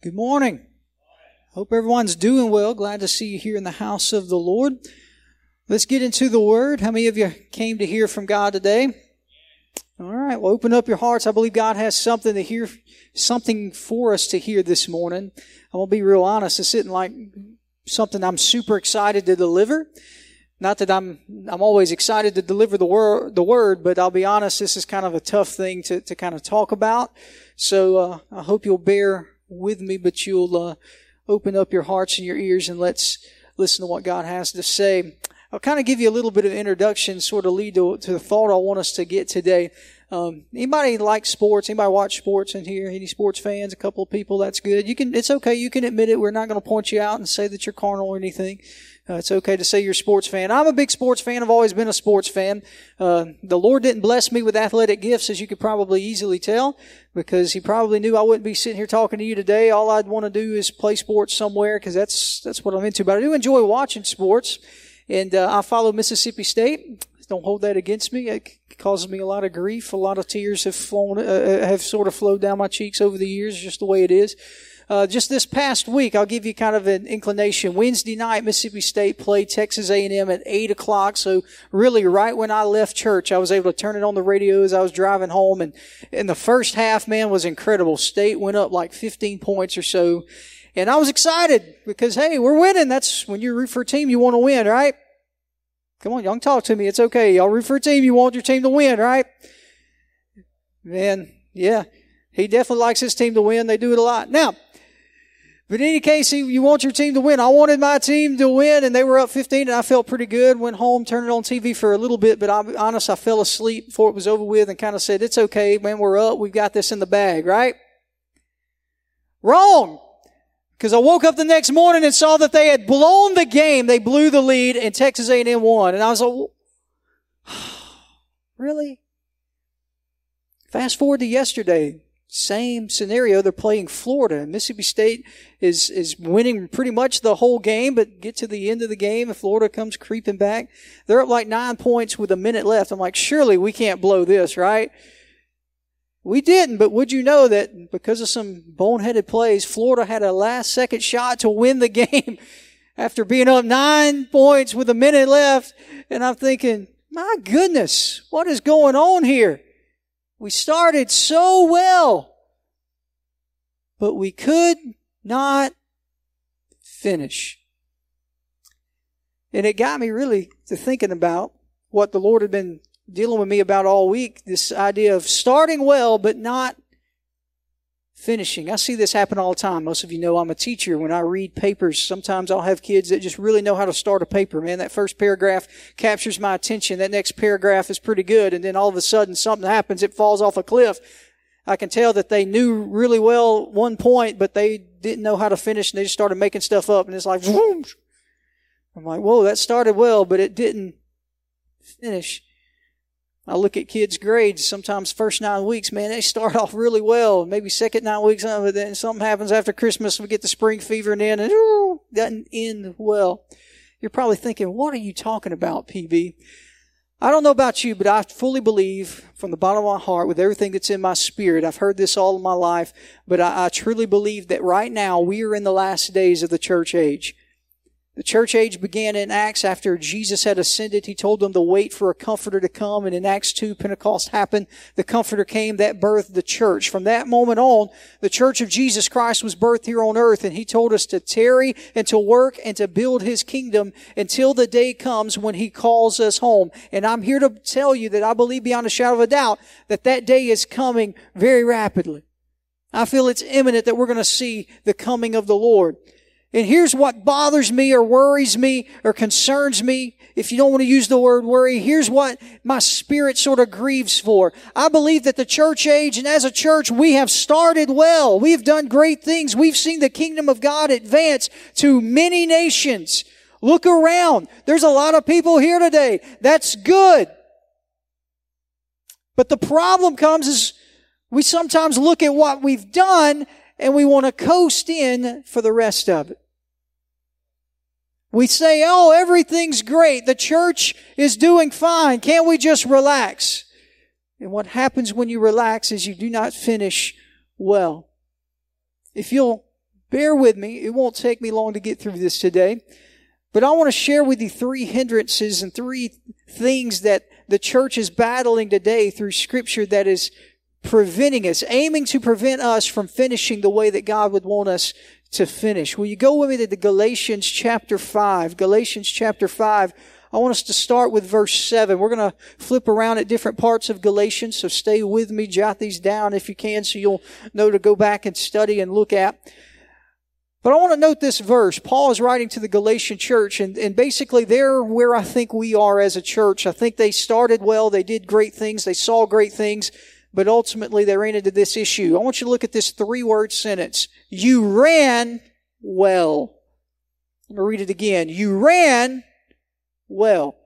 Good morning. Hope everyone's doing well. Glad to see you here in the house of the Lord. Let's get into the Word. How many of you came to hear from God today? All right. Well, open up your hearts. I believe God has something to hear, something for us to hear this morning. I'm gonna be real honest. It's sitting like something I'm super excited to deliver. Not that I'm I'm always excited to deliver the word the word, but I'll be honest. This is kind of a tough thing to to kind of talk about. So uh, I hope you'll bear with me, but you'll uh, open up your hearts and your ears and let's listen to what God has to say. I'll kind of give you a little bit of introduction, sort of lead to, to the thought I want us to get today. Um, anybody like sports? Anybody watch sports in here? Any sports fans? A couple of people. That's good. You can. It's okay. You can admit it. We're not going to point you out and say that you're carnal or anything. Uh, it's okay to say you're a sports fan. I'm a big sports fan. I've always been a sports fan. Uh, the Lord didn't bless me with athletic gifts, as you could probably easily tell, because He probably knew I wouldn't be sitting here talking to you today. All I'd want to do is play sports somewhere, because that's that's what I'm into. But I do enjoy watching sports, and uh, I follow Mississippi State. Don't hold that against me. It causes me a lot of grief. A lot of tears have flown, uh, uh, have sort of flowed down my cheeks over the years, just the way it is. Uh, just this past week, I'll give you kind of an inclination. Wednesday night, Mississippi State played Texas A&M at eight o'clock. So really, right when I left church, I was able to turn it on the radio as I was driving home. And in the first half, man, was incredible. State went up like 15 points or so. And I was excited because, hey, we're winning. That's when you root for a team, you want to win, right? Come on, y'all talk to me. It's okay. Y'all root for a team, you want your team to win, right? Man, yeah. He definitely likes his team to win. They do it a lot. Now, but in any case, you want your team to win. I wanted my team to win, and they were up 15, and I felt pretty good. Went home, turned it on TV for a little bit, but I'm honest, I fell asleep before it was over with and kind of said, It's okay, man, we're up. We've got this in the bag, right? Wrong! Because I woke up the next morning and saw that they had blown the game. They blew the lead, and Texas A&M won. And I was like, Really? Fast forward to yesterday. Same scenario. They're playing Florida. Mississippi State is, is winning pretty much the whole game, but get to the end of the game and Florida comes creeping back. They're up like nine points with a minute left. I'm like, surely we can't blow this, right? We didn't, but would you know that because of some boneheaded plays, Florida had a last second shot to win the game after being up nine points with a minute left. And I'm thinking, my goodness, what is going on here? We started so well, but we could not finish. And it got me really to thinking about what the Lord had been dealing with me about all week this idea of starting well, but not finishing. I see this happen all the time. Most of you know I'm a teacher. When I read papers, sometimes I'll have kids that just really know how to start a paper. Man, that first paragraph captures my attention. That next paragraph is pretty good. And then all of a sudden something happens. It falls off a cliff. I can tell that they knew really well one point, but they didn't know how to finish and they just started making stuff up. And it's like, I'm like, whoa, that started well, but it didn't finish. I look at kids' grades. Sometimes first nine weeks, man, they start off really well. Maybe second nine weeks, uh, but then something happens after Christmas. We get the spring fever and then, ooh, doesn't end well. You're probably thinking, what are you talking about, PB? I don't know about you, but I fully believe from the bottom of my heart, with everything that's in my spirit, I've heard this all of my life, but I, I truly believe that right now we are in the last days of the church age. The church age began in Acts after Jesus had ascended. He told them to wait for a comforter to come. And in Acts 2, Pentecost happened. The comforter came that birthed the church. From that moment on, the church of Jesus Christ was birthed here on earth. And he told us to tarry and to work and to build his kingdom until the day comes when he calls us home. And I'm here to tell you that I believe beyond a shadow of a doubt that that day is coming very rapidly. I feel it's imminent that we're going to see the coming of the Lord. And here's what bothers me or worries me or concerns me. If you don't want to use the word worry, here's what my spirit sort of grieves for. I believe that the church age and as a church, we have started well. We've done great things. We've seen the kingdom of God advance to many nations. Look around. There's a lot of people here today. That's good. But the problem comes is we sometimes look at what we've done and we want to coast in for the rest of it. We say, oh, everything's great. The church is doing fine. Can't we just relax? And what happens when you relax is you do not finish well. If you'll bear with me. It won't take me long to get through this today. But I want to share with you three hindrances and three things that the church is battling today through scripture that is preventing us, aiming to prevent us from finishing the way that God would want us to finish. Will you go with me to the Galatians chapter 5? Galatians chapter 5. I want us to start with verse 7. We're going to flip around at different parts of Galatians, so stay with me. Jot these down if you can so you'll know to go back and study and look at. But I want to note this verse. Paul is writing to the Galatian church, and, and basically they're where I think we are as a church. I think they started well, they did great things, they saw great things, but ultimately they ran into this issue. I want you to look at this three word sentence. You ran well. Let me read it again. You ran well.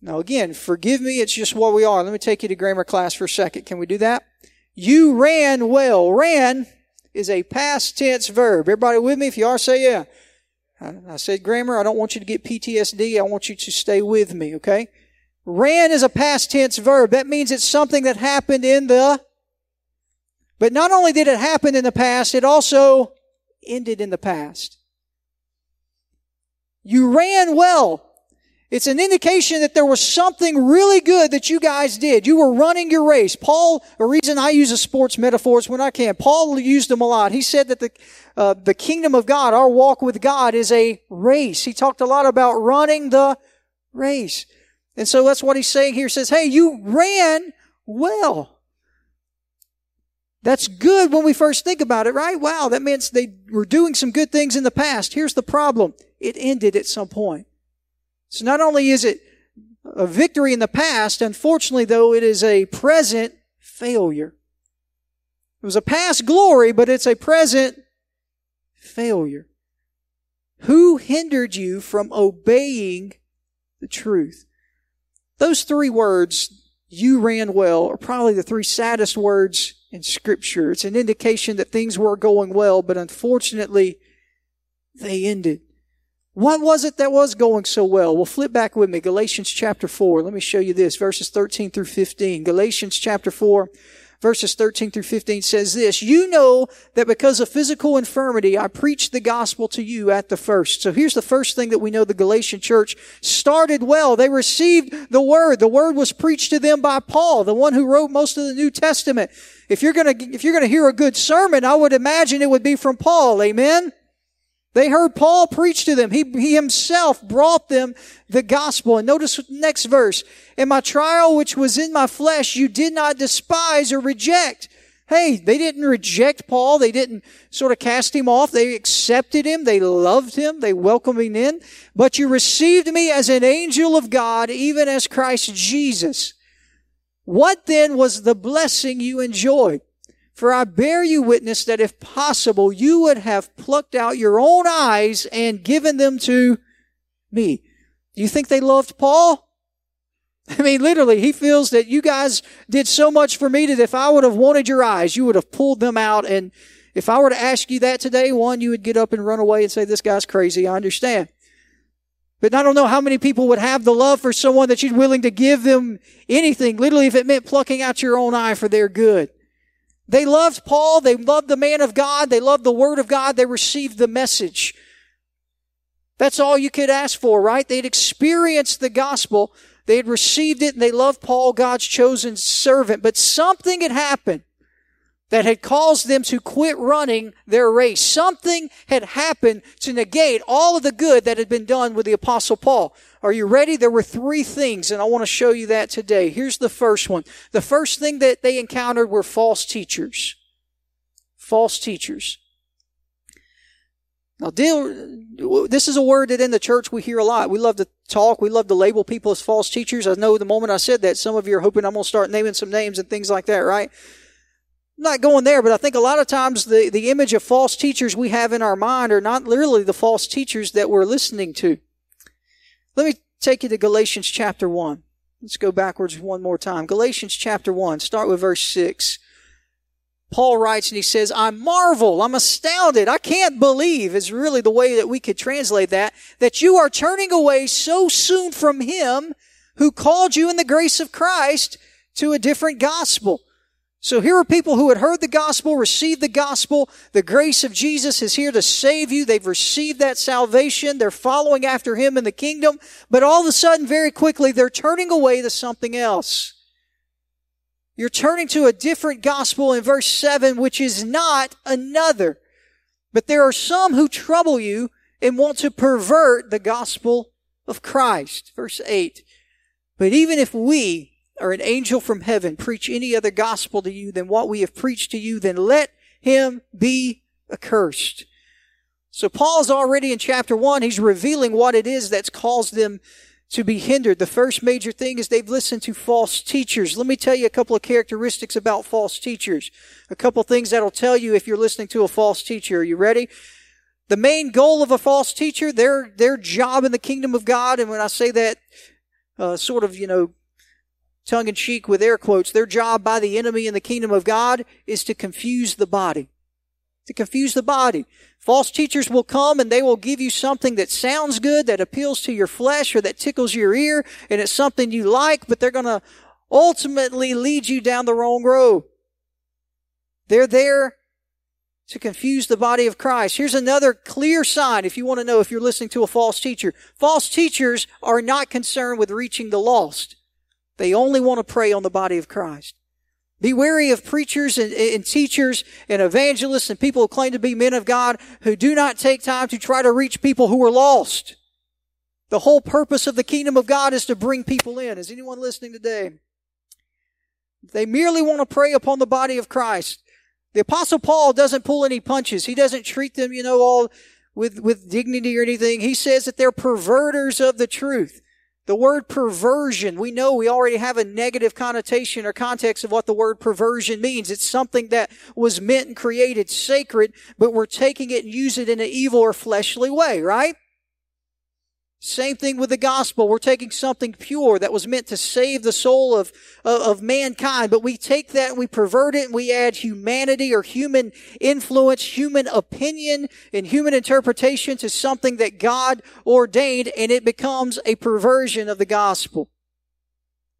Now again, forgive me, it's just what we are. Let me take you to grammar class for a second. Can we do that? You ran well. Ran is a past tense verb. Everybody with me? If you are, say yeah. I said grammar. I don't want you to get PTSD. I want you to stay with me, okay? Ran is a past tense verb. That means it's something that happened in the, but not only did it happen in the past, it also ended in the past. You ran well. It's an indication that there was something really good that you guys did. You were running your race. Paul, a reason I use the sports metaphors when I can, Paul used them a lot. He said that the, uh, the kingdom of God, our walk with God is a race. He talked a lot about running the race. And so that's what he's saying here. He says, hey, you ran well. That's good when we first think about it, right? Wow, that means they were doing some good things in the past. Here's the problem. It ended at some point. So not only is it a victory in the past, unfortunately though, it is a present failure. It was a past glory, but it's a present failure. Who hindered you from obeying the truth? Those three words, you ran well, are probably the three saddest words in scripture. It's an indication that things were going well, but unfortunately, they ended. What was it that was going so well? Well, flip back with me. Galatians chapter 4. Let me show you this. Verses 13 through 15. Galatians chapter 4, verses 13 through 15 says this. You know that because of physical infirmity, I preached the gospel to you at the first. So here's the first thing that we know the Galatian church started well. They received the word. The word was preached to them by Paul, the one who wrote most of the New Testament. If you're gonna, if you're gonna hear a good sermon, I would imagine it would be from Paul. Amen? They heard Paul preach to them. He, he himself brought them the gospel. And notice the next verse. In my trial, which was in my flesh, you did not despise or reject. Hey, they didn't reject Paul. They didn't sort of cast him off. They accepted him. They loved him. They welcomed him in. But you received me as an angel of God, even as Christ Jesus. What then was the blessing you enjoyed? For I bear you witness that if possible, you would have plucked out your own eyes and given them to me. Do you think they loved Paul? I mean, literally, he feels that you guys did so much for me that if I would have wanted your eyes, you would have pulled them out. And if I were to ask you that today, one, you would get up and run away and say, this guy's crazy. I understand. But I don't know how many people would have the love for someone that you're willing to give them anything, literally, if it meant plucking out your own eye for their good. They loved Paul. They loved the man of God. They loved the word of God. They received the message. That's all you could ask for, right? They'd experienced the gospel. They had received it and they loved Paul, God's chosen servant. But something had happened that had caused them to quit running their race. Something had happened to negate all of the good that had been done with the apostle Paul. Are you ready? There were three things and I want to show you that today. Here's the first one. The first thing that they encountered were false teachers. False teachers. Now, deal, this is a word that in the church we hear a lot. We love to talk. We love to label people as false teachers. I know the moment I said that, some of you are hoping I'm going to start naming some names and things like that, right? Not going there, but I think a lot of times the, the image of false teachers we have in our mind are not literally the false teachers that we're listening to. Let me take you to Galatians chapter 1. Let's go backwards one more time. Galatians chapter 1, start with verse 6. Paul writes and he says, I marvel, I'm astounded, I can't believe is really the way that we could translate that, that you are turning away so soon from him who called you in the grace of Christ to a different gospel So here are people who had heard the gospel, received the gospel. The grace of Jesus is here to save you. They've received that salvation. They're following after him in the kingdom. But all of a sudden, very quickly, they're turning away to something else. You're turning to a different gospel in verse 7, which is not another. But there are some who trouble you and want to pervert the gospel of Christ. Verse 8. But even if we, or an angel from heaven preach any other gospel to you than what we have preached to you, then let him be accursed. So Paul's already in chapter one, he's revealing what it is that's caused them to be hindered. The first major thing is they've listened to false teachers. Let me tell you a couple of characteristics about false teachers. A couple things that'll tell you if you're listening to a false teacher. Are you ready? The main goal of a false teacher, their, their job in the kingdom of God, and when I say that, uh, sort of, you know, tongue in cheek with air quotes, their job by the enemy in the kingdom of God is to confuse the body. To confuse the body. False teachers will come and they will give you something that sounds good, that appeals to your flesh or that tickles your ear, and it's something you like, but they're gonna ultimately lead you down the wrong road. They're there to confuse the body of Christ. Here's another clear sign if you want to know if you're listening to a false teacher. False teachers are not concerned with reaching the lost. They only want to prey on the body of Christ. Be wary of preachers and, and, teachers and evangelists and people who claim to be men of God who do not take time to try to reach people who are lost. The whole purpose of the kingdom of God is to bring people in. Is anyone listening today? They merely want to prey upon the body of Christ. The apostle Paul doesn't pull any punches. He doesn't treat them, you know, all with, with dignity or anything. He says that they're perverters of the truth. The word perversion, we know we already have a negative connotation or context of what the word perversion means. It's something that was meant and created sacred, but we're taking it and use it in an evil or fleshly way, right? Same thing with the gospel. We're taking something pure that was meant to save the soul of, of, of, mankind, but we take that and we pervert it and we add humanity or human influence, human opinion, and human interpretation to something that God ordained and it becomes a perversion of the gospel.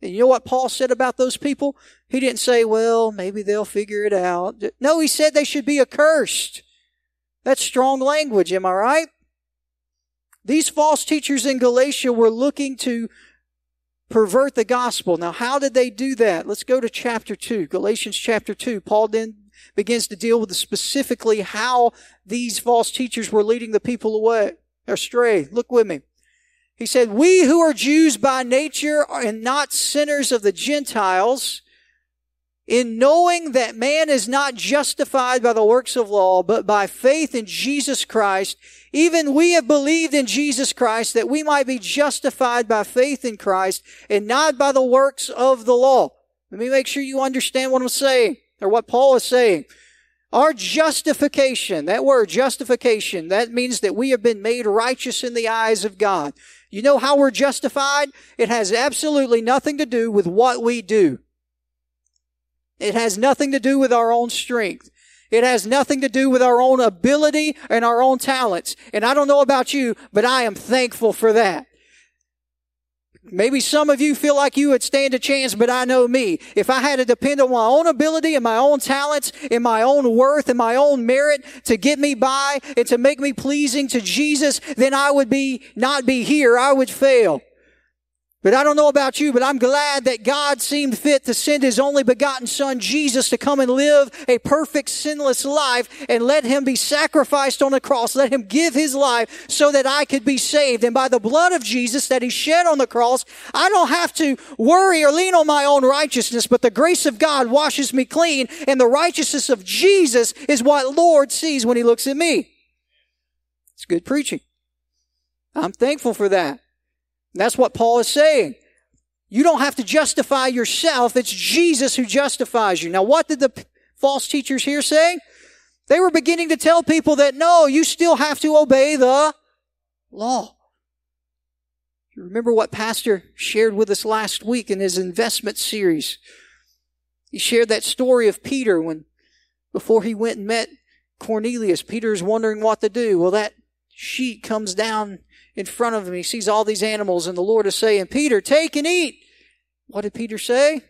And you know what Paul said about those people? He didn't say, well, maybe they'll figure it out. No, he said they should be accursed. That's strong language, am I right? These false teachers in Galatia were looking to pervert the gospel. Now, how did they do that? Let's go to chapter 2, Galatians chapter 2. Paul then begins to deal with specifically how these false teachers were leading the people away, astray. Look with me. He said, We who are Jews by nature and not sinners of the Gentiles, in knowing that man is not justified by the works of law, but by faith in Jesus Christ, even we have believed in Jesus Christ that we might be justified by faith in Christ and not by the works of the law. Let me make sure you understand what I'm saying or what Paul is saying. Our justification, that word justification, that means that we have been made righteous in the eyes of God. You know how we're justified? It has absolutely nothing to do with what we do. It has nothing to do with our own strength. It has nothing to do with our own ability and our own talents. And I don't know about you, but I am thankful for that. Maybe some of you feel like you would stand a chance, but I know me. If I had to depend on my own ability and my own talents and my own worth and my own merit to get me by and to make me pleasing to Jesus, then I would be, not be here. I would fail. But I don't know about you, but I'm glad that God seemed fit to send His only begotten Son, Jesus, to come and live a perfect, sinless life and let Him be sacrificed on the cross. Let Him give His life so that I could be saved. And by the blood of Jesus that He shed on the cross, I don't have to worry or lean on my own righteousness, but the grace of God washes me clean and the righteousness of Jesus is what Lord sees when He looks at me. It's good preaching. I'm thankful for that. That's what Paul is saying. You don't have to justify yourself. It's Jesus who justifies you. Now, what did the false teachers here say? They were beginning to tell people that no, you still have to obey the law. You remember what Pastor shared with us last week in his investment series? He shared that story of Peter when, before he went and met Cornelius, Peter is wondering what to do. Well, that sheet comes down in front of him. He sees all these animals, and the Lord is saying, Peter, take and eat. What did Peter say?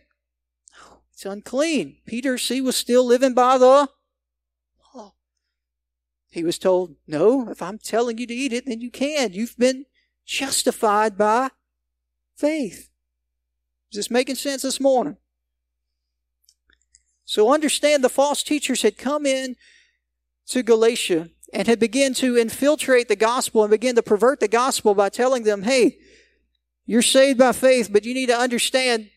It's unclean. Peter, see, was still living by the law. He was told, no, if I'm telling you to eat it, then you can. You've been justified by faith. Is this making sense this morning? So understand the false teachers had come in to Galatia and had begun to infiltrate the gospel and begin to pervert the gospel by telling them, hey, you're saved by faith, but you need to understand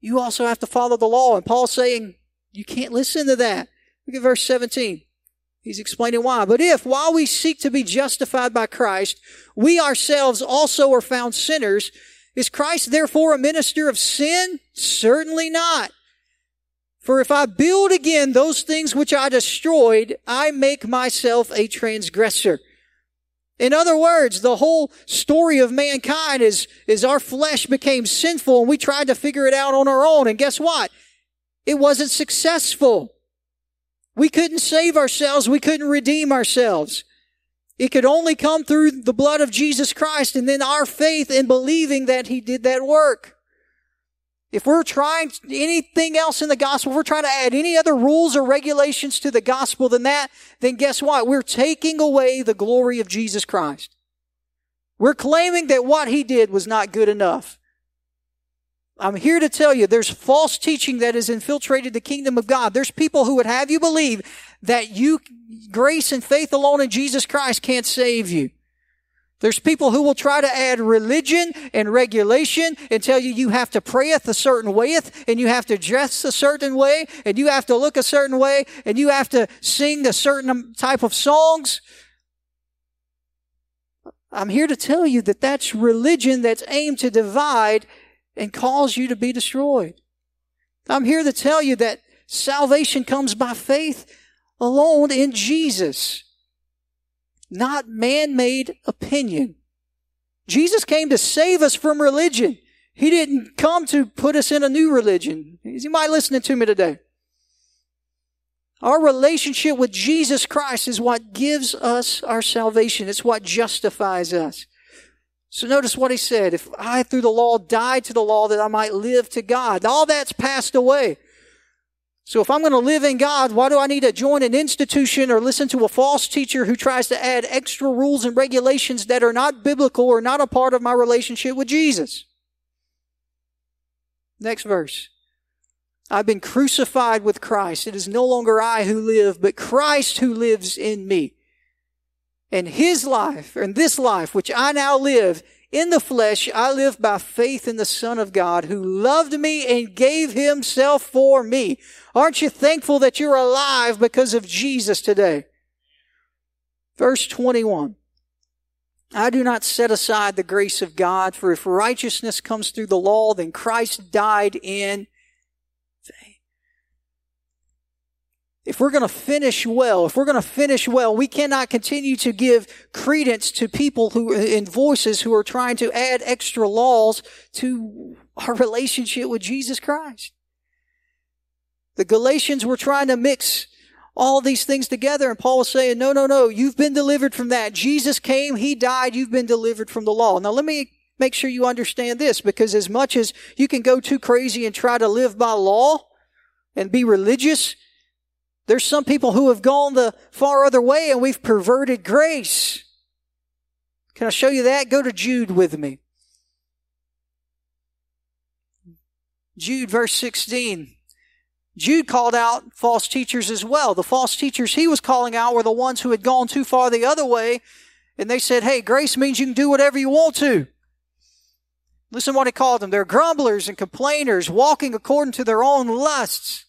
you also have to follow the law. And Paul's saying, you can't listen to that. Look at verse 17. He's explaining why. But if, while we seek to be justified by Christ, we ourselves also are found sinners, is Christ therefore a minister of sin? Certainly not. For if I build again those things which I destroyed, I make myself a transgressor. In other words, the whole story of mankind is, is our flesh became sinful and we tried to figure it out on our own. And guess what? It wasn't successful. We couldn't save ourselves. We couldn't redeem ourselves. It could only come through the blood of Jesus Christ and then our faith in believing that He did that work. If we're trying anything else in the gospel, if we're trying to add any other rules or regulations to the gospel than that, then guess what? We're taking away the glory of Jesus Christ. We're claiming that what he did was not good enough. I'm here to tell you there's false teaching that has infiltrated the kingdom of God. There's people who would have you believe that you, grace and faith alone in Jesus Christ can't save you. There's people who will try to add religion and regulation and tell you you have to prayeth a certain wayeth and you have to dress a certain way and you have to look a certain way and you have to sing a certain type of songs. I'm here to tell you that that's religion that's aimed to divide and cause you to be destroyed. I'm here to tell you that salvation comes by faith alone in Jesus not man-made opinion. Jesus came to save us from religion. He didn't come to put us in a new religion. Is anybody listening to me today? Our relationship with Jesus Christ is what gives us our salvation. It's what justifies us. So notice what he said. If I through the law died to the law that I might live to God, all that's passed away. So if I'm going to live in God, why do I need to join an institution or listen to a false teacher who tries to add extra rules and regulations that are not biblical or not a part of my relationship with Jesus? Next verse. I've been crucified with Christ. It is no longer I who live, but Christ who lives in me. And his life, and this life which I now live in the flesh, I live by faith in the Son of God who loved me and gave himself for me. Aren't you thankful that you're alive because of Jesus today? Verse 21. I do not set aside the grace of God, for if righteousness comes through the law, then Christ died in if we're going to finish well, if we're going to finish well, we cannot continue to give credence to people who, in voices who are trying to add extra laws to our relationship with Jesus Christ. The Galatians were trying to mix all these things together and Paul was saying, no, no, no, you've been delivered from that. Jesus came, He died, you've been delivered from the law. Now let me make sure you understand this because as much as you can go too crazy and try to live by law and be religious, there's some people who have gone the far other way and we've perverted grace. Can I show you that? Go to Jude with me. Jude verse 16. Jude called out false teachers as well. The false teachers he was calling out were the ones who had gone too far the other way. And they said, hey, grace means you can do whatever you want to. Listen what he called them. They're grumblers and complainers, walking according to their own lusts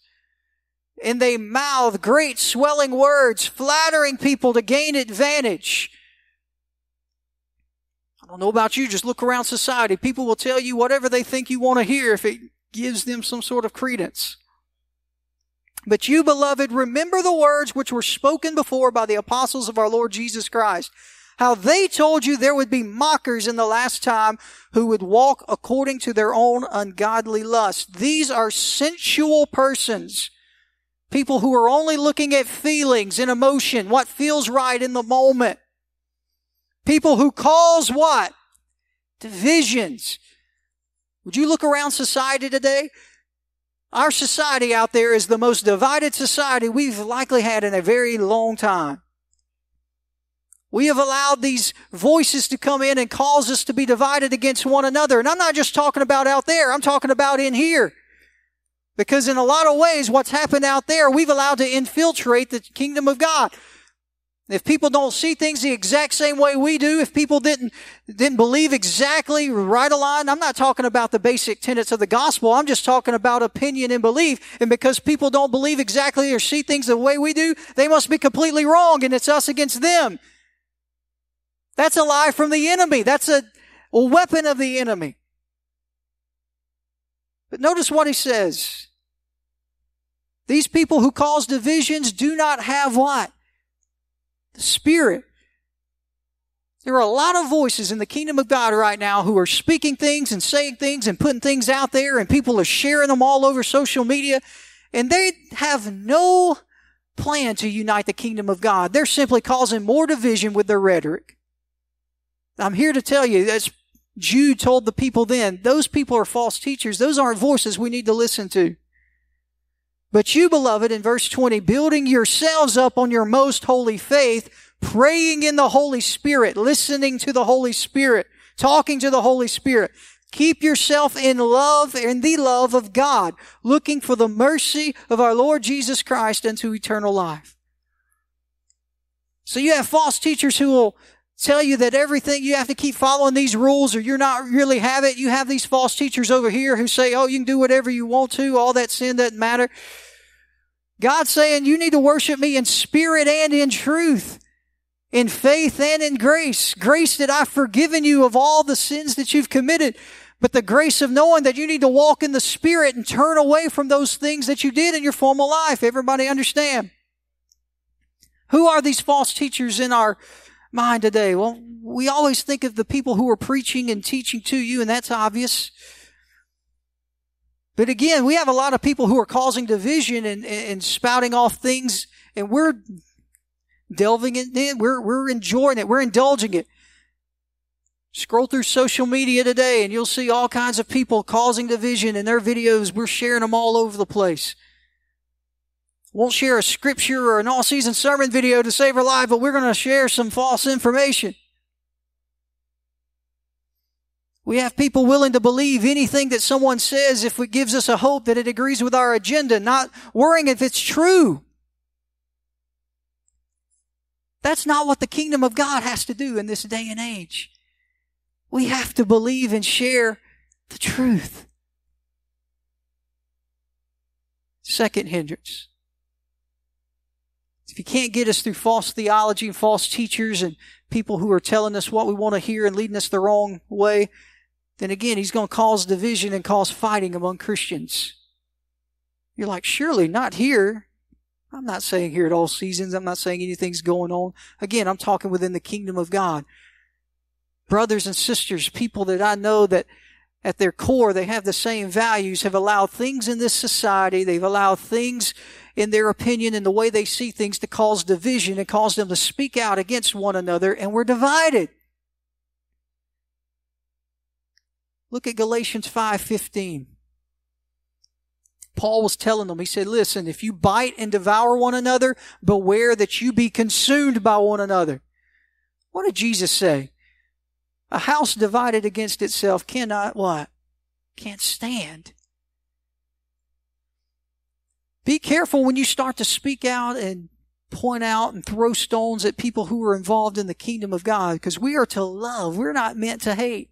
and they mouth great swelling words, flattering people to gain advantage. I don't know about you, just look around society. People will tell you whatever they think you want to hear if it gives them some sort of credence. But you, beloved, remember the words which were spoken before by the apostles of our Lord Jesus Christ. How they told you there would be mockers in the last time who would walk according to their own ungodly lust. These are sensual persons People who are only looking at feelings and emotion, what feels right in the moment. People who cause what? Divisions. Would you look around society today? Our society out there is the most divided society we've likely had in a very long time. We have allowed these voices to come in and cause us to be divided against one another. And I'm not just talking about out there, I'm talking about in here. Because in a lot of ways, what's happened out there, we've allowed to infiltrate the kingdom of God. If people don't see things the exact same way we do, if people didn't, didn't believe exactly right aligned, I'm not talking about the basic tenets of the gospel. I'm just talking about opinion and belief. And because people don't believe exactly or see things the way we do, they must be completely wrong and it's us against them. That's a lie from the enemy. That's a, a weapon of the enemy. But notice what he says. These people who cause divisions do not have what? the Spirit. There are a lot of voices in the kingdom of God right now who are speaking things and saying things and putting things out there, and people are sharing them all over social media, and they have no plan to unite the kingdom of God. They're simply causing more division with their rhetoric. I'm here to tell you, as Jude told the people then, those people are false teachers. Those aren't voices we need to listen to. But you, beloved, in verse 20, building yourselves up on your most holy faith, praying in the Holy Spirit, listening to the Holy Spirit, talking to the Holy Spirit. Keep yourself in love, in the love of God, looking for the mercy of our Lord Jesus Christ unto eternal life. So you have false teachers who will tell you that everything you have to keep following these rules or you're not really have it. You have these false teachers over here who say, oh, you can do whatever you want to. All that sin doesn't matter. God's saying you need to worship me in spirit and in truth, in faith and in grace. Grace that I've forgiven you of all the sins that you've committed, but the grace of knowing that you need to walk in the spirit and turn away from those things that you did in your former life. Everybody understand? Who are these false teachers in our mind today? Well, we always think of the people who are preaching and teaching to you, and that's obvious. But again, we have a lot of people who are causing division and, and spouting off things, and we're delving in. We're, we're enjoying it. We're indulging it. Scroll through social media today and you'll see all kinds of people causing division in their videos. We're sharing them all over the place. Won't share a scripture or an all season sermon video to save our life, but we're going to share some false information. We have people willing to believe anything that someone says if it gives us a hope that it agrees with our agenda, not worrying if it's true. That's not what the kingdom of God has to do in this day and age. We have to believe and share the truth. Second hindrance. If you can't get us through false theology and false teachers and people who are telling us what we want to hear and leading us the wrong way, then again, he's going to cause division and cause fighting among Christians. You're like, surely not here. I'm not saying here at all seasons. I'm not saying anything's going on. Again, I'm talking within the kingdom of God. Brothers and sisters, people that I know that at their core they have the same values, have allowed things in this society, they've allowed things in their opinion and the way they see things to cause division and cause them to speak out against one another, and we're divided. Look at Galatians 5:15. Paul was telling them, he said, listen, if you bite and devour one another, beware that you be consumed by one another. What did Jesus say? A house divided against itself cannot what? Can't stand. Be careful when you start to speak out and point out and throw stones at people who are involved in the kingdom of God because we are to love. We're not meant to hate.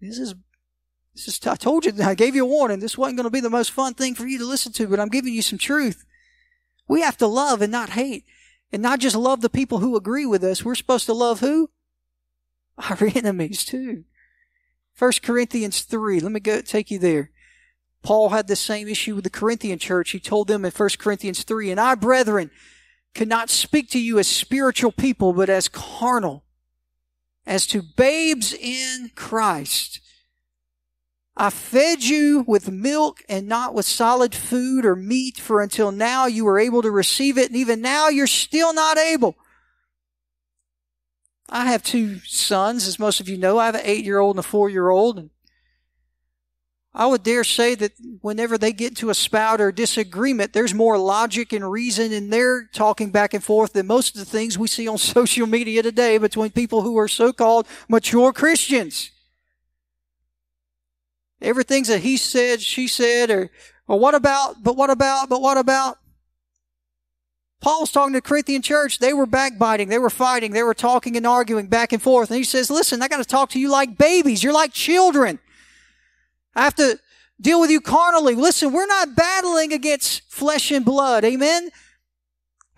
This is this is I told you I gave you a warning. This wasn't going to be the most fun thing for you to listen to, but I'm giving you some truth. We have to love and not hate. And not just love the people who agree with us. We're supposed to love who? Our enemies too. 1 Corinthians 3. Let me go take you there. Paul had the same issue with the Corinthian church. He told them in 1 Corinthians 3, And I, brethren, cannot speak to you as spiritual people, but as carnal, as to babes in Christ. I fed you with milk and not with solid food or meat, for until now you were able to receive it, and even now you're still not able. I have two sons, as most of you know. I have an eight year old and a four year old. I would dare say that whenever they get to a spout or disagreement, there's more logic and reason in their talking back and forth than most of the things we see on social media today between people who are so-called mature Christians. Everything's a he said, she said, or, or what about, but what about, but what about? Paul was talking to the Corinthian church. They were backbiting. They were fighting. They were talking and arguing back and forth. And he says, listen, I got to talk to you like babies. You're like children. I have to deal with you carnally. Listen, we're not battling against flesh and blood. Amen.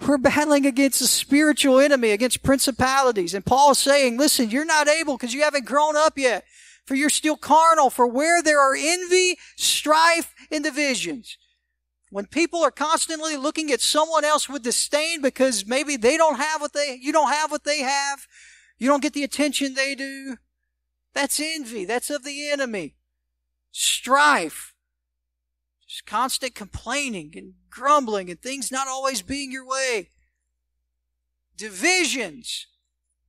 We're battling against a spiritual enemy, against principalities. And Paul is saying, listen, you're not able because you haven't grown up yet. For you're still carnal. For where there are envy, strife, and divisions. When people are constantly looking at someone else with disdain because maybe they don't have what they, you don't have what they have, you don't get the attention they do, that's envy. That's of the enemy strife, just constant complaining and grumbling and things not always being your way. Divisions,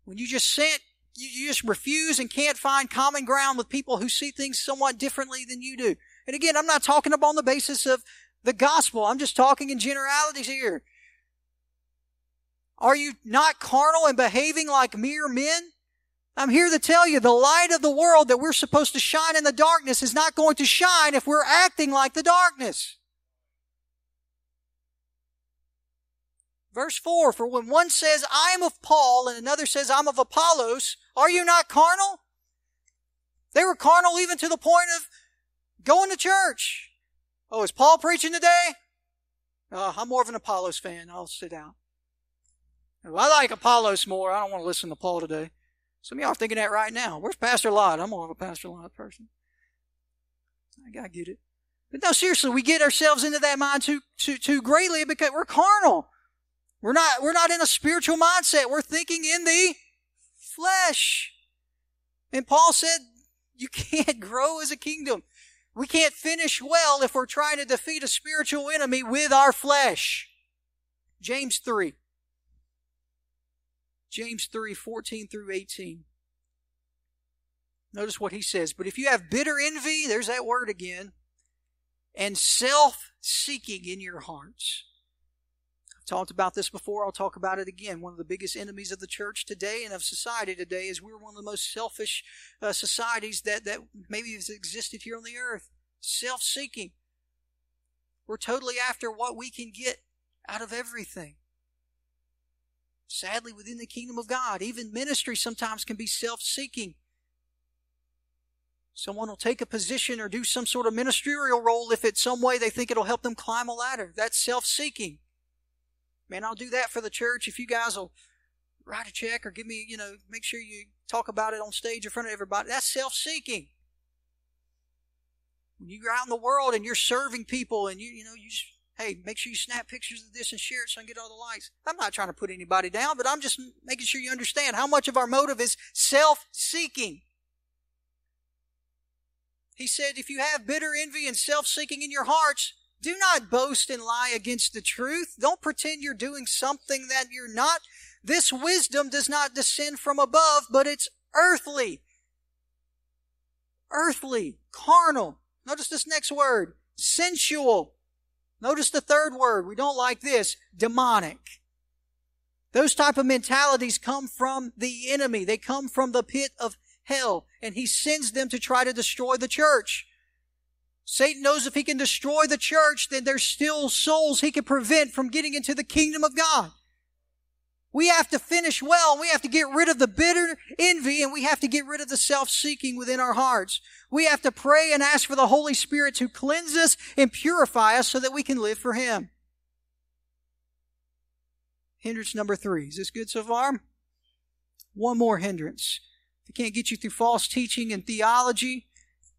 when you just sent, you, just refuse and can't find common ground with people who see things somewhat differently than you do. And again, I'm not talking upon the basis of the gospel. I'm just talking in generalities here. Are you not carnal and behaving like mere men? I'm here to tell you the light of the world that we're supposed to shine in the darkness is not going to shine if we're acting like the darkness. Verse 4 For when one says, I am of Paul, and another says, I'm of Apollos, are you not carnal? They were carnal even to the point of going to church. Oh, is Paul preaching today? Uh, I'm more of an Apollos fan. I'll sit down. I like Apollos more. I don't want to listen to Paul today. Some of y'all are thinking that right now. Where's Pastor Lott? I'm more of a Pastor Lott person. I, I get it. But no, seriously, we get ourselves into that mind too, too, too greatly because we're carnal. We're not, we're not in a spiritual mindset. We're thinking in the flesh. And Paul said, you can't grow as a kingdom. We can't finish well if we're trying to defeat a spiritual enemy with our flesh. James 3. James 3 14 through 18. Notice what he says. But if you have bitter envy, there's that word again, and self seeking in your hearts. I've talked about this before. I'll talk about it again. One of the biggest enemies of the church today and of society today is we're one of the most selfish uh, societies that, that maybe has existed here on the earth. Self seeking. We're totally after what we can get out of everything. Sadly, within the kingdom of God, even ministry sometimes can be self seeking. Someone will take a position or do some sort of ministerial role if it's some way they think it'll help them climb a ladder. That's self seeking. Man, I'll do that for the church if you guys will write a check or give me, you know, make sure you talk about it on stage in front of everybody. That's self seeking. When you're out in the world and you're serving people and you, you know, you just Hey, make sure you snap pictures of this and share it so I can get all the likes. I'm not trying to put anybody down, but I'm just making sure you understand how much of our motive is self seeking. He said, if you have bitter envy and self seeking in your hearts, do not boast and lie against the truth. Don't pretend you're doing something that you're not. This wisdom does not descend from above, but it's earthly. Earthly, carnal. Notice this next word sensual, Notice the third word. We don't like this. Demonic. Those type of mentalities come from the enemy. They come from the pit of hell and he sends them to try to destroy the church. Satan knows if he can destroy the church, then there's still souls he can prevent from getting into the kingdom of God. We have to finish well. We have to get rid of the bitter envy and we have to get rid of the self-seeking within our hearts. We have to pray and ask for the Holy Spirit to cleanse us and purify us so that we can live for Him. Hindrance number three. Is this good so far? One more hindrance. If he can't get you through false teaching and theology,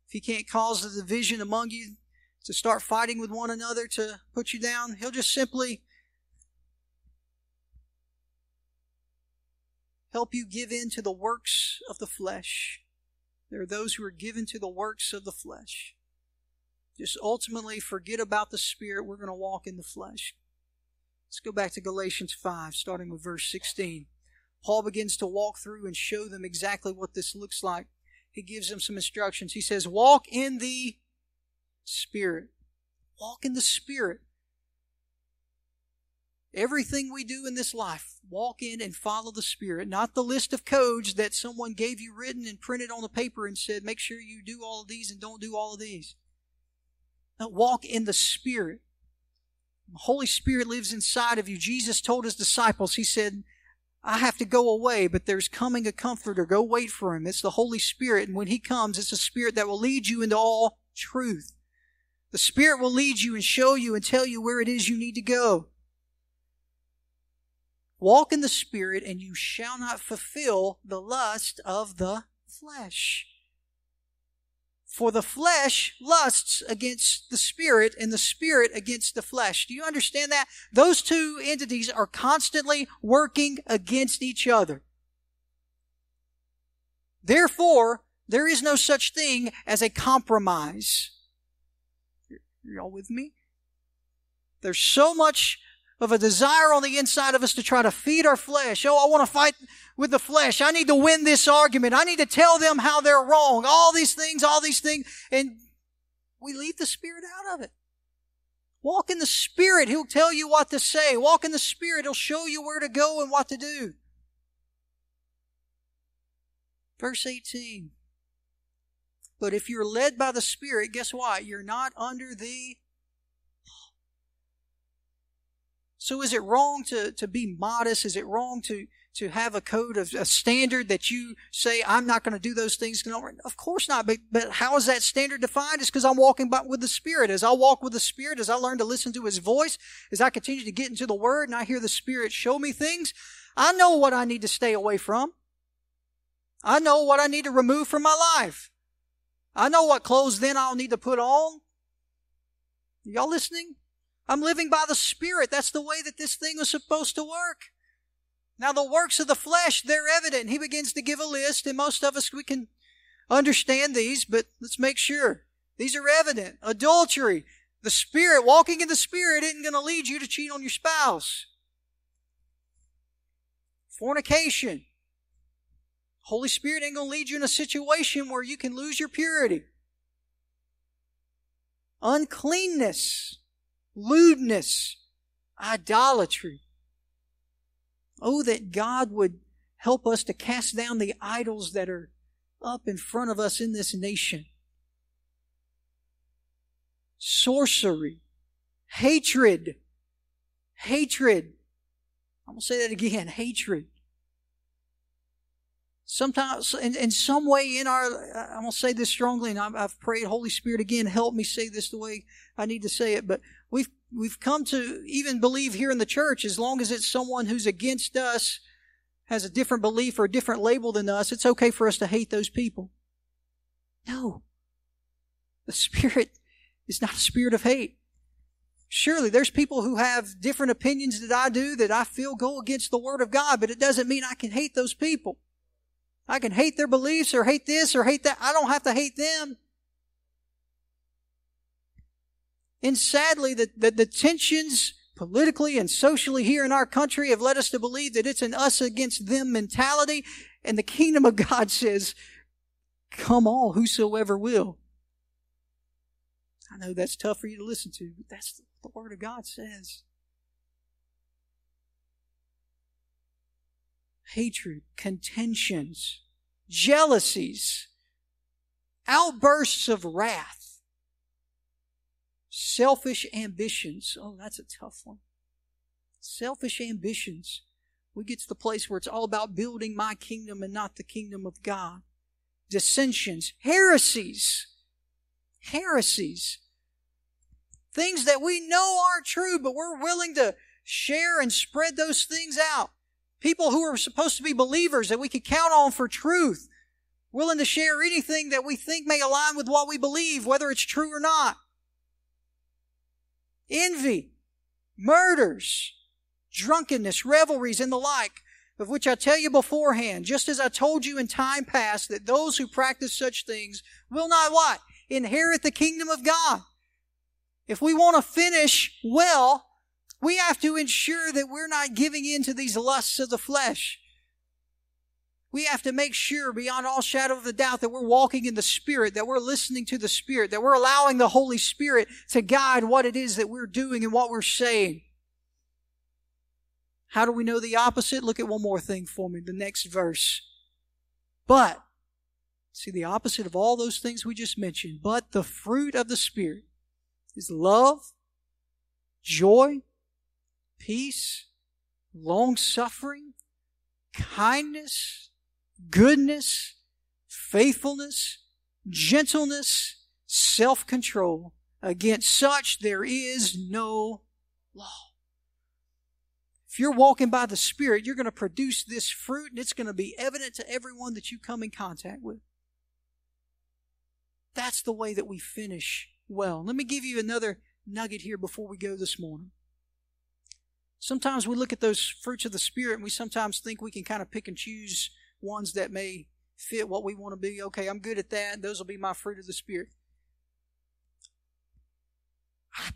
if he can't cause the division among you to start fighting with one another to put you down, he'll just simply help you give in to the works of the flesh. There are those who are given to the works of the flesh. Just ultimately forget about the Spirit. We're going to walk in the flesh. Let's go back to Galatians 5, starting with verse 16. Paul begins to walk through and show them exactly what this looks like. He gives them some instructions. He says, Walk in the Spirit. Walk in the Spirit. Everything we do in this life, walk in and follow the Spirit, not the list of codes that someone gave you written and printed on the paper and said, make sure you do all of these and don't do all of these. Now, walk in the Spirit. The Holy Spirit lives inside of you. Jesus told his disciples, He said, I have to go away, but there's coming a comforter. Go wait for him. It's the Holy Spirit. And when he comes, it's a spirit that will lead you into all truth. The Spirit will lead you and show you and tell you where it is you need to go. Walk in the Spirit, and you shall not fulfill the lust of the flesh. For the flesh lusts against the spirit and the spirit against the flesh. Do you understand that? Those two entities are constantly working against each other. Therefore, there is no such thing as a compromise. Y'all with me? There's so much of a desire on the inside of us to try to feed our flesh. Oh, I want to fight with the flesh. I need to win this argument. I need to tell them how they're wrong. All these things, all these things. And we leave the Spirit out of it. Walk in the Spirit. He'll tell you what to say. Walk in the Spirit. He'll show you where to go and what to do. Verse 18. But if you're led by the Spirit, guess what? You're not under the So is it wrong to, to be modest? Is it wrong to, to have a code of a standard that you say, I'm not going to do those things? Of course not. But, but how is that standard defined? It's because I'm walking by, with the Spirit. As I walk with the Spirit, as I learn to listen to His voice, as I continue to get into the Word and I hear the Spirit show me things, I know what I need to stay away from. I know what I need to remove from my life. I know what clothes then I'll need to put on. Y'all listening? I'm living by the Spirit. That's the way that this thing was supposed to work. Now, the works of the flesh, they're evident. He begins to give a list, and most of us, we can understand these, but let's make sure. These are evident. Adultery. The Spirit, walking in the Spirit, isn't going to lead you to cheat on your spouse. Fornication. Holy Spirit ain't going to lead you in a situation where you can lose your purity. Uncleanness lewdness, idolatry. Oh, that God would help us to cast down the idols that are up in front of us in this nation. Sorcery, hatred, hatred. I'm going to say that again hatred. Sometimes, in, in some way in our, I'm going to say this strongly, and I've, I've prayed, Holy Spirit, again, help me say this the way I need to say it, but we've, we've come to even believe here in the church, as long as it's someone who's against us, has a different belief or a different label than us, it's okay for us to hate those people. No. The Spirit is not a spirit of hate. Surely there's people who have different opinions that I do that I feel go against the Word of God, but it doesn't mean I can hate those people. I can hate their beliefs or hate this or hate that. I don't have to hate them. And sadly, the, the, the tensions politically and socially here in our country have led us to believe that it's an us against them mentality. And the kingdom of God says, come all, whosoever will. I know that's tough for you to listen to, but that's what the Word of God says. Hatred, contentions, jealousies, outbursts of wrath Selfish ambitions. Oh, that's a tough one. Selfish ambitions. We get to the place where it's all about building my kingdom and not the kingdom of God. Dissensions, heresies, heresies. Things that we know aren't true, but we're willing to share and spread those things out. People who are supposed to be believers that we could count on for truth, willing to share anything that we think may align with what we believe, whether it's true or not envy, murders, drunkenness, revelries, and the like, of which I tell you beforehand, just as I told you in time past, that those who practice such things will not what? Inherit the kingdom of God. If we want to finish well, we have to ensure that we're not giving in to these lusts of the flesh. We have to make sure beyond all shadow of a doubt that we're walking in the Spirit, that we're listening to the Spirit, that we're allowing the Holy Spirit to guide what it is that we're doing and what we're saying. How do we know the opposite? Look at one more thing for me, the next verse. But, see the opposite of all those things we just mentioned, but the fruit of the Spirit is love, joy, peace, long suffering, kindness, goodness, faithfulness, gentleness, self control. Against such there is no law. If you're walking by the Spirit, you're going to produce this fruit and it's going to be evident to everyone that you come in contact with. That's the way that we finish well. Let me give you another nugget here before we go this morning. Sometimes we look at those fruits of the Spirit and we sometimes think we can kind of pick and choose ones that may fit what we want to be. Okay, I'm good at that. Those will be my fruit of the Spirit. I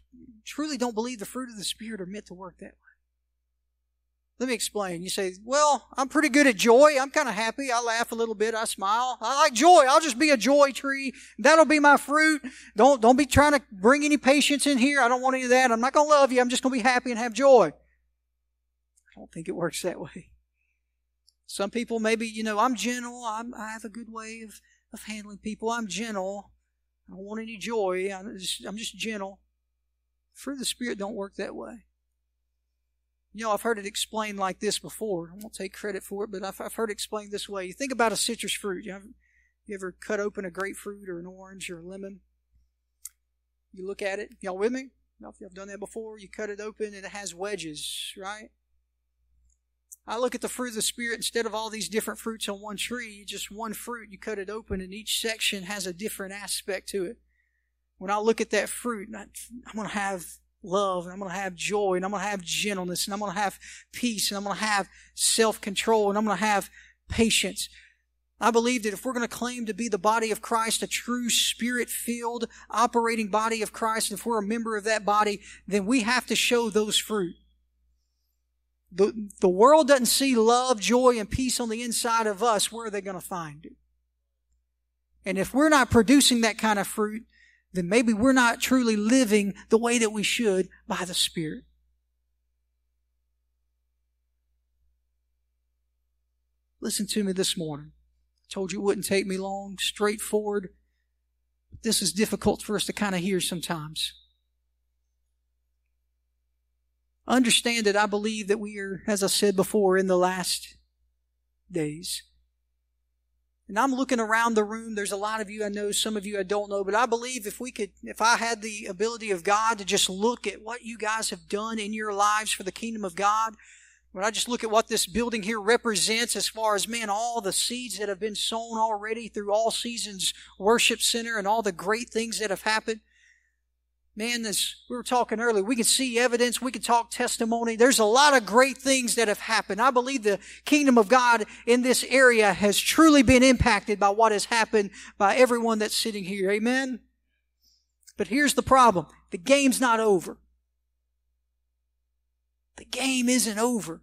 truly don't believe the fruit of the Spirit are meant to work that way. Let me explain. You say, well, I'm pretty good at joy. I'm kind of happy. I laugh a little bit. I smile. I like joy. I'll just be a joy tree. That'll be my fruit. Don't, don't be trying to bring any patience in here. I don't want any of that. I'm not going to love you. I'm just going to be happy and have joy. I don't think it works that way. Some people maybe, you know, I'm gentle. I'm, I have a good way of, of handling people. I'm gentle. I don't want any joy. I'm just, I'm just gentle. Fruit of the Spirit don't work that way. You know, I've heard it explained like this before. I won't take credit for it, but I've, I've heard it explained this way. You think about a citrus fruit. You, you ever cut open a grapefruit or an orange or a lemon? You look at it. Y'all with me? Y'all, you've done that before, you cut it open and it has wedges, right? I look at the fruit of the Spirit instead of all these different fruits on one tree, just one fruit. You cut it open and each section has a different aspect to it. When I look at that fruit, I'm going to have love and I'm going to have joy and I'm going to have gentleness and I'm going to have peace and I'm going to have self-control and I'm going to have patience. I believe that if we're going to claim to be the body of Christ, a true spirit-filled operating body of Christ, and if we're a member of that body, then we have to show those fruit. The, the world doesn't see love, joy, and peace on the inside of us. Where are they going to find it? And if we're not producing that kind of fruit, then maybe we're not truly living the way that we should by the Spirit. Listen to me this morning. I told you it wouldn't take me long, straightforward. This is difficult for us to kind of hear sometimes. Understand that I believe that we are, as I said before, in the last days. And I'm looking around the room. There's a lot of you I know, some of you I don't know, but I believe if we could, if I had the ability of God to just look at what you guys have done in your lives for the kingdom of God, when I just look at what this building here represents as far as, man, all the seeds that have been sown already through all seasons worship center and all the great things that have happened, man, as we were talking earlier, we can see evidence, we can talk testimony. There's a lot of great things that have happened. I believe the kingdom of God in this area has truly been impacted by what has happened by everyone that's sitting here. Amen? But here's the problem. The game's not over. The game isn't over.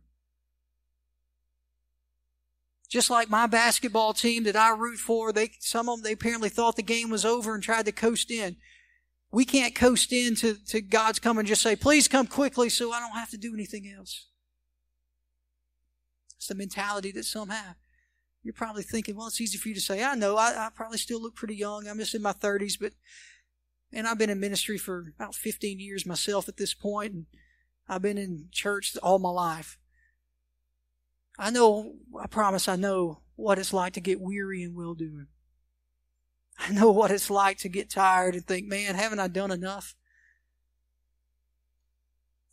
Just like my basketball team that I root for, they, some of them, they apparently thought the game was over and tried to coast in. We can't coast into to God's come and just say, please come quickly so I don't have to do anything else. It's the mentality that some have. You're probably thinking, well, it's easy for you to say, I know, I, I probably still look pretty young. I'm just in my 30s, but, and I've been in ministry for about 15 years myself at this point, and I've been in church all my life. I know, I promise I know what it's like to get weary and well doing. I know what it's like to get tired and think, man, haven't I done enough?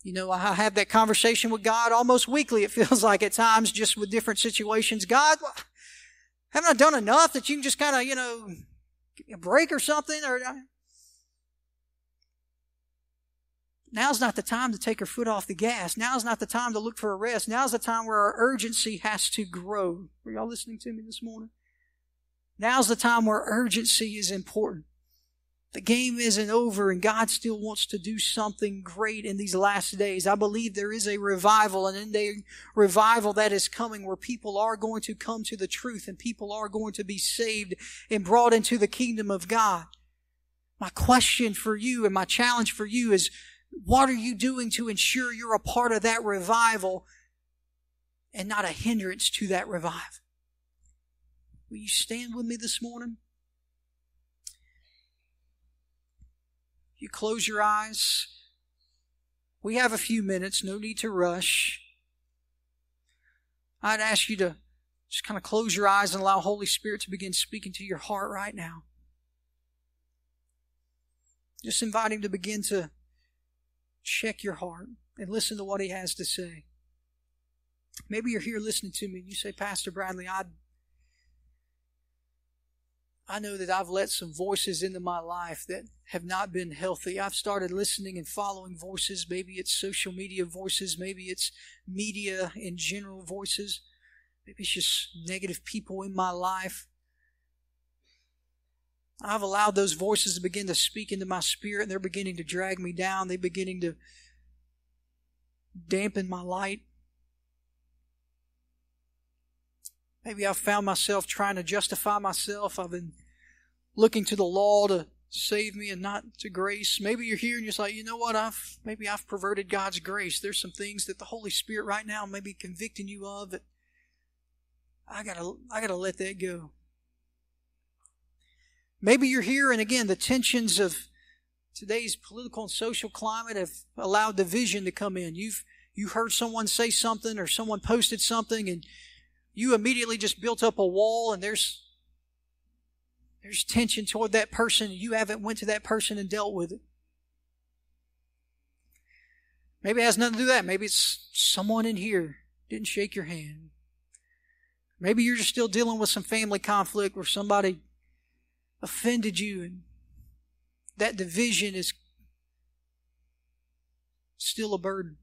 You know, I have that conversation with God almost weekly, it feels like at times, just with different situations. God, haven't I done enough that you can just kind of, you know, give me a break or something? Or uh, Now's not the time to take our foot off the gas. Now's not the time to look for a rest. Now's the time where our urgency has to grow. Are y'all listening to me this morning? Now's the time where urgency is important. The game isn't over and God still wants to do something great in these last days. I believe there is a revival and in a revival that is coming where people are going to come to the truth and people are going to be saved and brought into the kingdom of God. My question for you and my challenge for you is what are you doing to ensure you're a part of that revival and not a hindrance to that revival? Will you stand with me this morning? You close your eyes. We have a few minutes, no need to rush. I'd ask you to just kind of close your eyes and allow Holy Spirit to begin speaking to your heart right now. Just invite Him to begin to check your heart and listen to what He has to say. Maybe you're here listening to me and you say, Pastor Bradley, I I know that I've let some voices into my life that have not been healthy. I've started listening and following voices. Maybe it's social media voices. Maybe it's media in general voices. Maybe it's just negative people in my life. I've allowed those voices to begin to speak into my spirit and they're beginning to drag me down. They're beginning to dampen my light. Maybe I've found myself trying to justify myself. I've been looking to the law to save me and not to grace. Maybe you're here and you're like, you know what? I've maybe I've perverted God's grace. There's some things that the Holy Spirit right now may be convicting you of that I gotta I gotta let that go. Maybe you're here and again the tensions of today's political and social climate have allowed division to come in. You've you heard someone say something or someone posted something and you immediately just built up a wall and there's there's tension toward that person you haven't went to that person and dealt with it. Maybe it has nothing to do with that. Maybe it's someone in here didn't shake your hand. Maybe you're just still dealing with some family conflict where somebody offended you and that division is still a burden.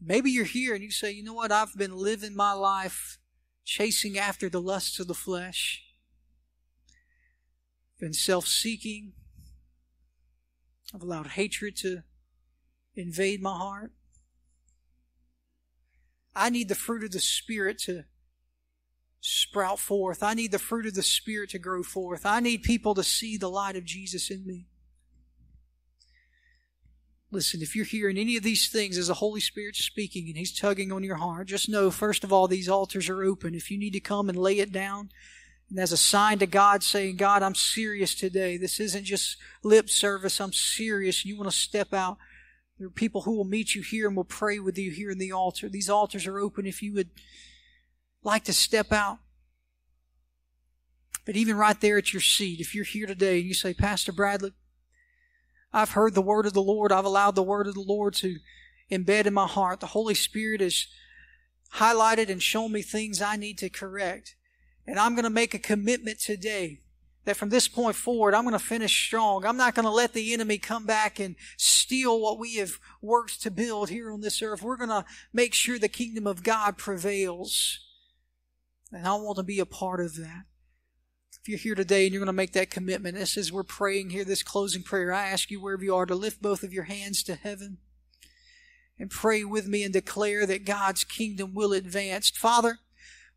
Maybe you're here and you say, you know what, I've been living my life chasing after the lusts of the flesh, been self seeking, I've allowed hatred to invade my heart. I need the fruit of the Spirit to sprout forth. I need the fruit of the Spirit to grow forth. I need people to see the light of Jesus in me. Listen, if you're hearing any of these things as the Holy Spirit's speaking and He's tugging on your heart, just know, first of all, these altars are open. If you need to come and lay it down, and as a sign to God saying, God, I'm serious today. This isn't just lip service. I'm serious. You want to step out. There are people who will meet you here and will pray with you here in the altar. These altars are open if you would like to step out. But even right there at your seat, if you're here today and you say, Pastor Bradley, I've heard the word of the Lord. I've allowed the word of the Lord to embed in my heart. The Holy Spirit has highlighted and shown me things I need to correct. And I'm going to make a commitment today that from this point forward, I'm going to finish strong. I'm not going to let the enemy come back and steal what we have worked to build here on this earth. We're going to make sure the kingdom of God prevails. And I want to be a part of that. If you're here today and you're going to make that commitment, this is we're praying here, this closing prayer. I ask you wherever you are to lift both of your hands to heaven and pray with me and declare that God's kingdom will advance. Father,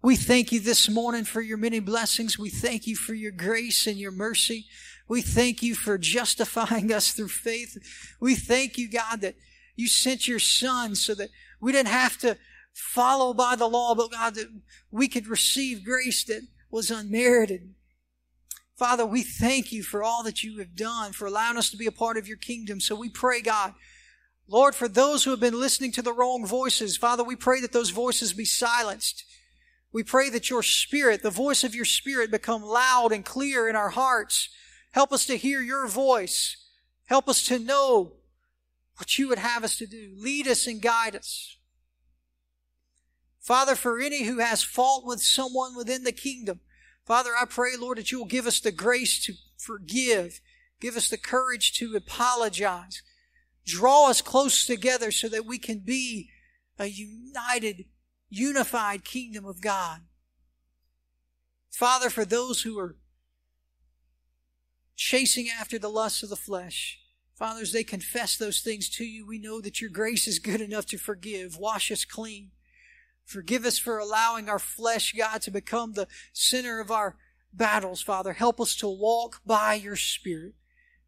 we thank you this morning for your many blessings. We thank you for your grace and your mercy. We thank you for justifying us through faith. We thank you, God, that you sent your son so that we didn't have to follow by the law, but God, that we could receive grace that was unmerited. Father, we thank you for all that you have done, for allowing us to be a part of your kingdom. So we pray, God, Lord, for those who have been listening to the wrong voices, Father, we pray that those voices be silenced. We pray that your spirit, the voice of your spirit, become loud and clear in our hearts. Help us to hear your voice. Help us to know what you would have us to do. Lead us and guide us. Father, for any who has fault with someone within the kingdom, Father, I pray, Lord, that you will give us the grace to forgive, give us the courage to apologize, draw us close together so that we can be a united, unified kingdom of God. Father, for those who are chasing after the lusts of the flesh. Father, as they confess those things to you, we know that your grace is good enough to forgive. Wash us clean. Forgive us for allowing our flesh, God, to become the center of our battles, Father. Help us to walk by your Spirit.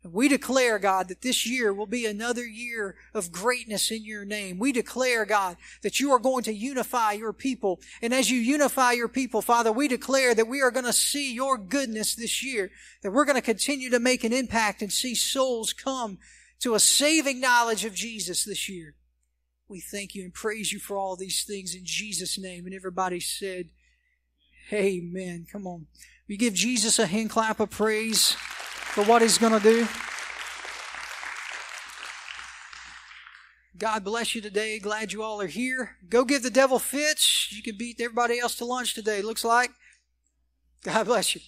We declare, God, that this year will be another year of greatness in your name. We declare, God, that you are going to unify your people. And as you unify your people, Father, we declare that we are going to see your goodness this year, that we're going to continue to make an impact and see souls come to a saving knowledge of Jesus this year. We thank you and praise you for all these things in Jesus' name. And everybody said, Amen. Come on. We give Jesus a hand clap of praise for what he's going to do. God bless you today. Glad you all are here. Go give the devil fits. You can beat everybody else to lunch today, looks like. God bless you.